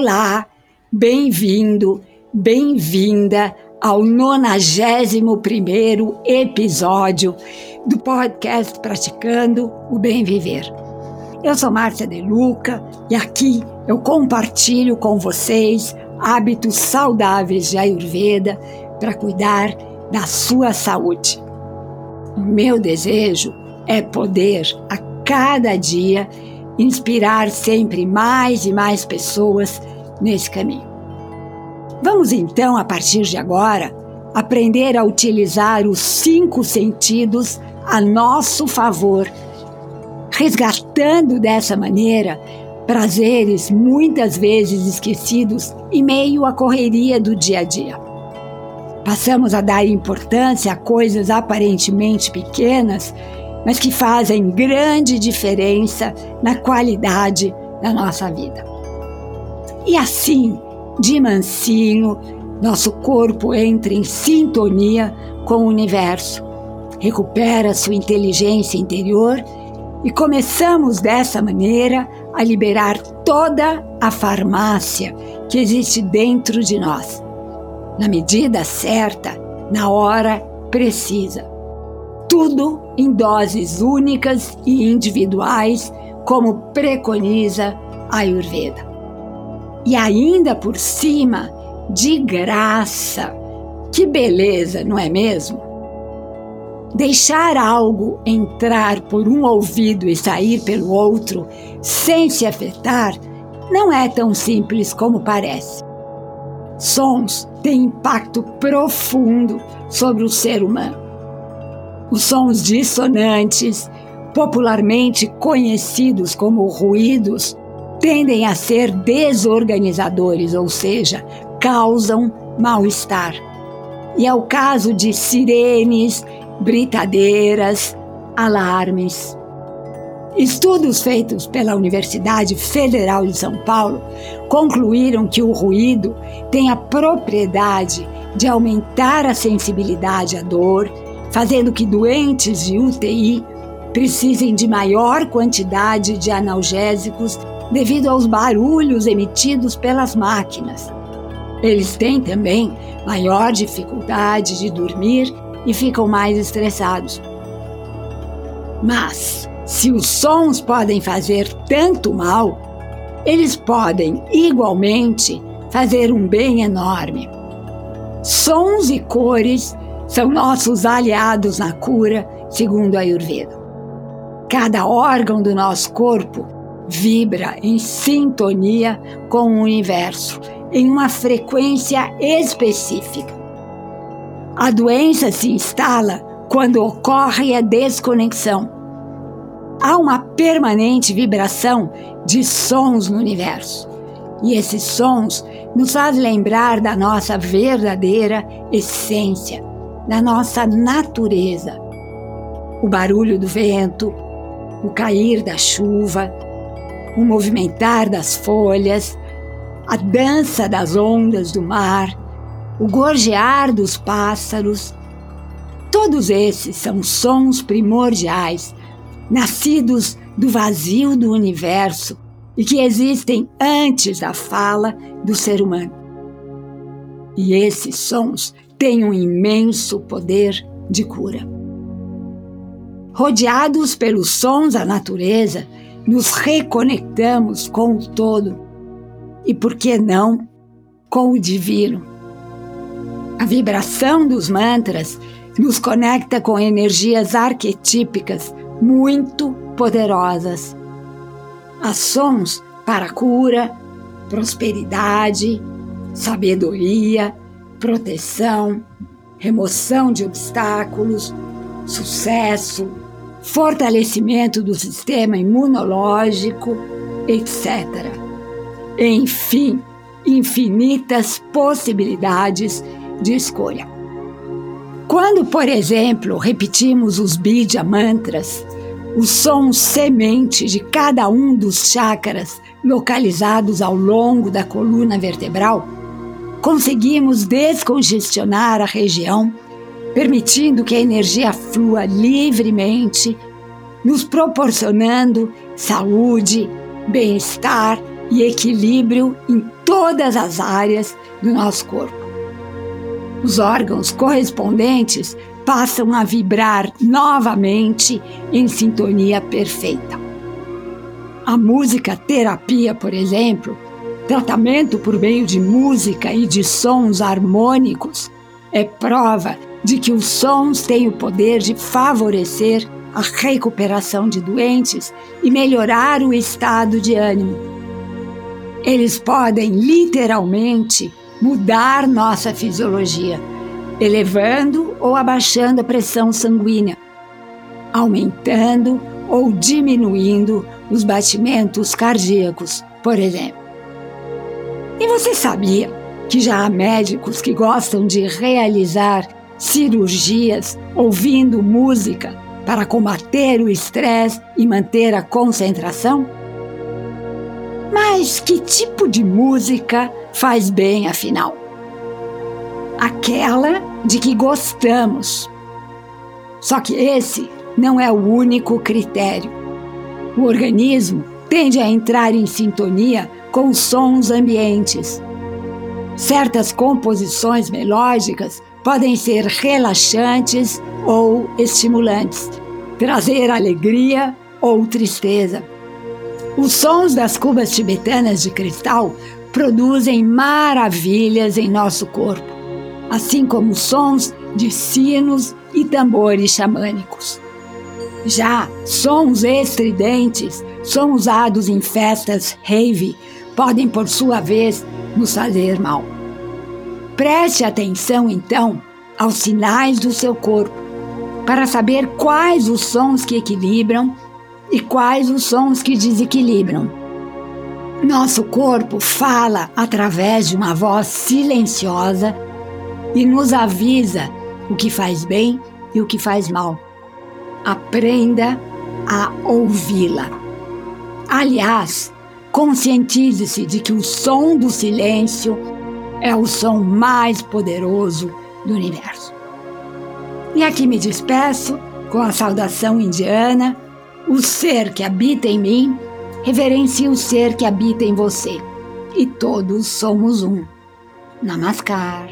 Olá, bem-vindo, bem-vinda ao 91 episódio do podcast Praticando o Bem Viver. Eu sou Márcia De Luca e aqui eu compartilho com vocês hábitos saudáveis de Ayurveda para cuidar da sua saúde. O meu desejo é poder a cada dia inspirar sempre mais e mais pessoas nesse caminho. Vamos então, a partir de agora, aprender a utilizar os cinco sentidos a nosso favor, resgatando dessa maneira prazeres muitas vezes esquecidos em meio à correria do dia a dia. Passamos a dar importância a coisas aparentemente pequenas mas que fazem grande diferença na qualidade da nossa vida. E assim, de mansinho, nosso corpo entra em sintonia com o universo, recupera sua inteligência interior e começamos dessa maneira a liberar toda a farmácia que existe dentro de nós, na medida certa, na hora precisa tudo em doses únicas e individuais, como preconiza a Ayurveda. E ainda por cima, de graça. Que beleza, não é mesmo? Deixar algo entrar por um ouvido e sair pelo outro sem se afetar não é tão simples como parece. Sons têm impacto profundo sobre o ser humano. Os sons dissonantes, popularmente conhecidos como ruídos, tendem a ser desorganizadores, ou seja, causam mal-estar. E é o caso de sirenes, britadeiras, alarmes. Estudos feitos pela Universidade Federal de São Paulo concluíram que o ruído tem a propriedade de aumentar a sensibilidade à dor fazendo que doentes de UTI precisem de maior quantidade de analgésicos devido aos barulhos emitidos pelas máquinas. Eles têm também maior dificuldade de dormir e ficam mais estressados. Mas, se os sons podem fazer tanto mal, eles podem igualmente fazer um bem enorme. Sons e cores são nossos aliados na cura, segundo a Ayurveda. Cada órgão do nosso corpo vibra em sintonia com o universo, em uma frequência específica. A doença se instala quando ocorre a desconexão. Há uma permanente vibração de sons no universo. E esses sons nos fazem lembrar da nossa verdadeira essência, da nossa natureza. O barulho do vento, o cair da chuva, o movimentar das folhas, a dança das ondas do mar, o gorjear dos pássaros. Todos esses são sons primordiais, nascidos do vazio do universo e que existem antes da fala do ser humano. E esses sons tem um imenso poder de cura. Rodeados pelos sons da natureza, nos reconectamos com o todo e, por que não, com o divino. A vibração dos mantras nos conecta com energias arquetípicas muito poderosas. Há sons para cura, prosperidade, sabedoria, proteção, remoção de obstáculos, sucesso, fortalecimento do sistema imunológico, etc. Enfim, infinitas possibilidades de escolha. Quando, por exemplo, repetimos os Bidya mantras, o som semente de cada um dos chakras localizados ao longo da coluna vertebral, conseguimos descongestionar a região, permitindo que a energia flua livremente, nos proporcionando saúde, bem-estar e equilíbrio em todas as áreas do nosso corpo. Os órgãos correspondentes passam a vibrar novamente em sintonia perfeita. A música terapia, por exemplo, tratamento por meio de música e de sons harmônicos, é prova de que os sons têm o poder de favorecer a recuperação de doentes e melhorar o estado de ânimo. Eles podem literalmente mudar nossa fisiologia, elevando ou abaixando a pressão sanguínea, aumentando ou diminuindo os batimentos cardíacos, por exemplo. E você sabia que já há médicos que gostam de realizar cirurgias ouvindo música para combater o estresse e manter a concentração? Mas que tipo de música faz bem, afinal? Aquela de que gostamos. Só que esse não é o único critério. O organismo tende a entrar em sintonia com sons ambientes. Certas composições melódicas podem ser relaxantes ou estimulantes, trazer alegria ou tristeza. Os sons das cubas tibetanas de cristal produzem maravilhas em nosso corpo, assim como sons de sinos e tambores xamânicos. Já sons estridentes são usados em festas rave, podem por sua vez nos fazer mal. Preste atenção então aos sinais do seu corpo para saber quais os sons que equilibram e quais os sons que desequilibram. Nosso corpo fala através de uma voz silenciosa e nos avisa o que faz bem e o que faz mal. Aprenda a ouvi-la. Aliás, conscientize-se de que o som do silêncio é o som mais poderoso do universo. E aqui me despeço com a saudação indiana: o ser que habita em mim reverencia o ser que habita em você. E todos somos um. Namaskar.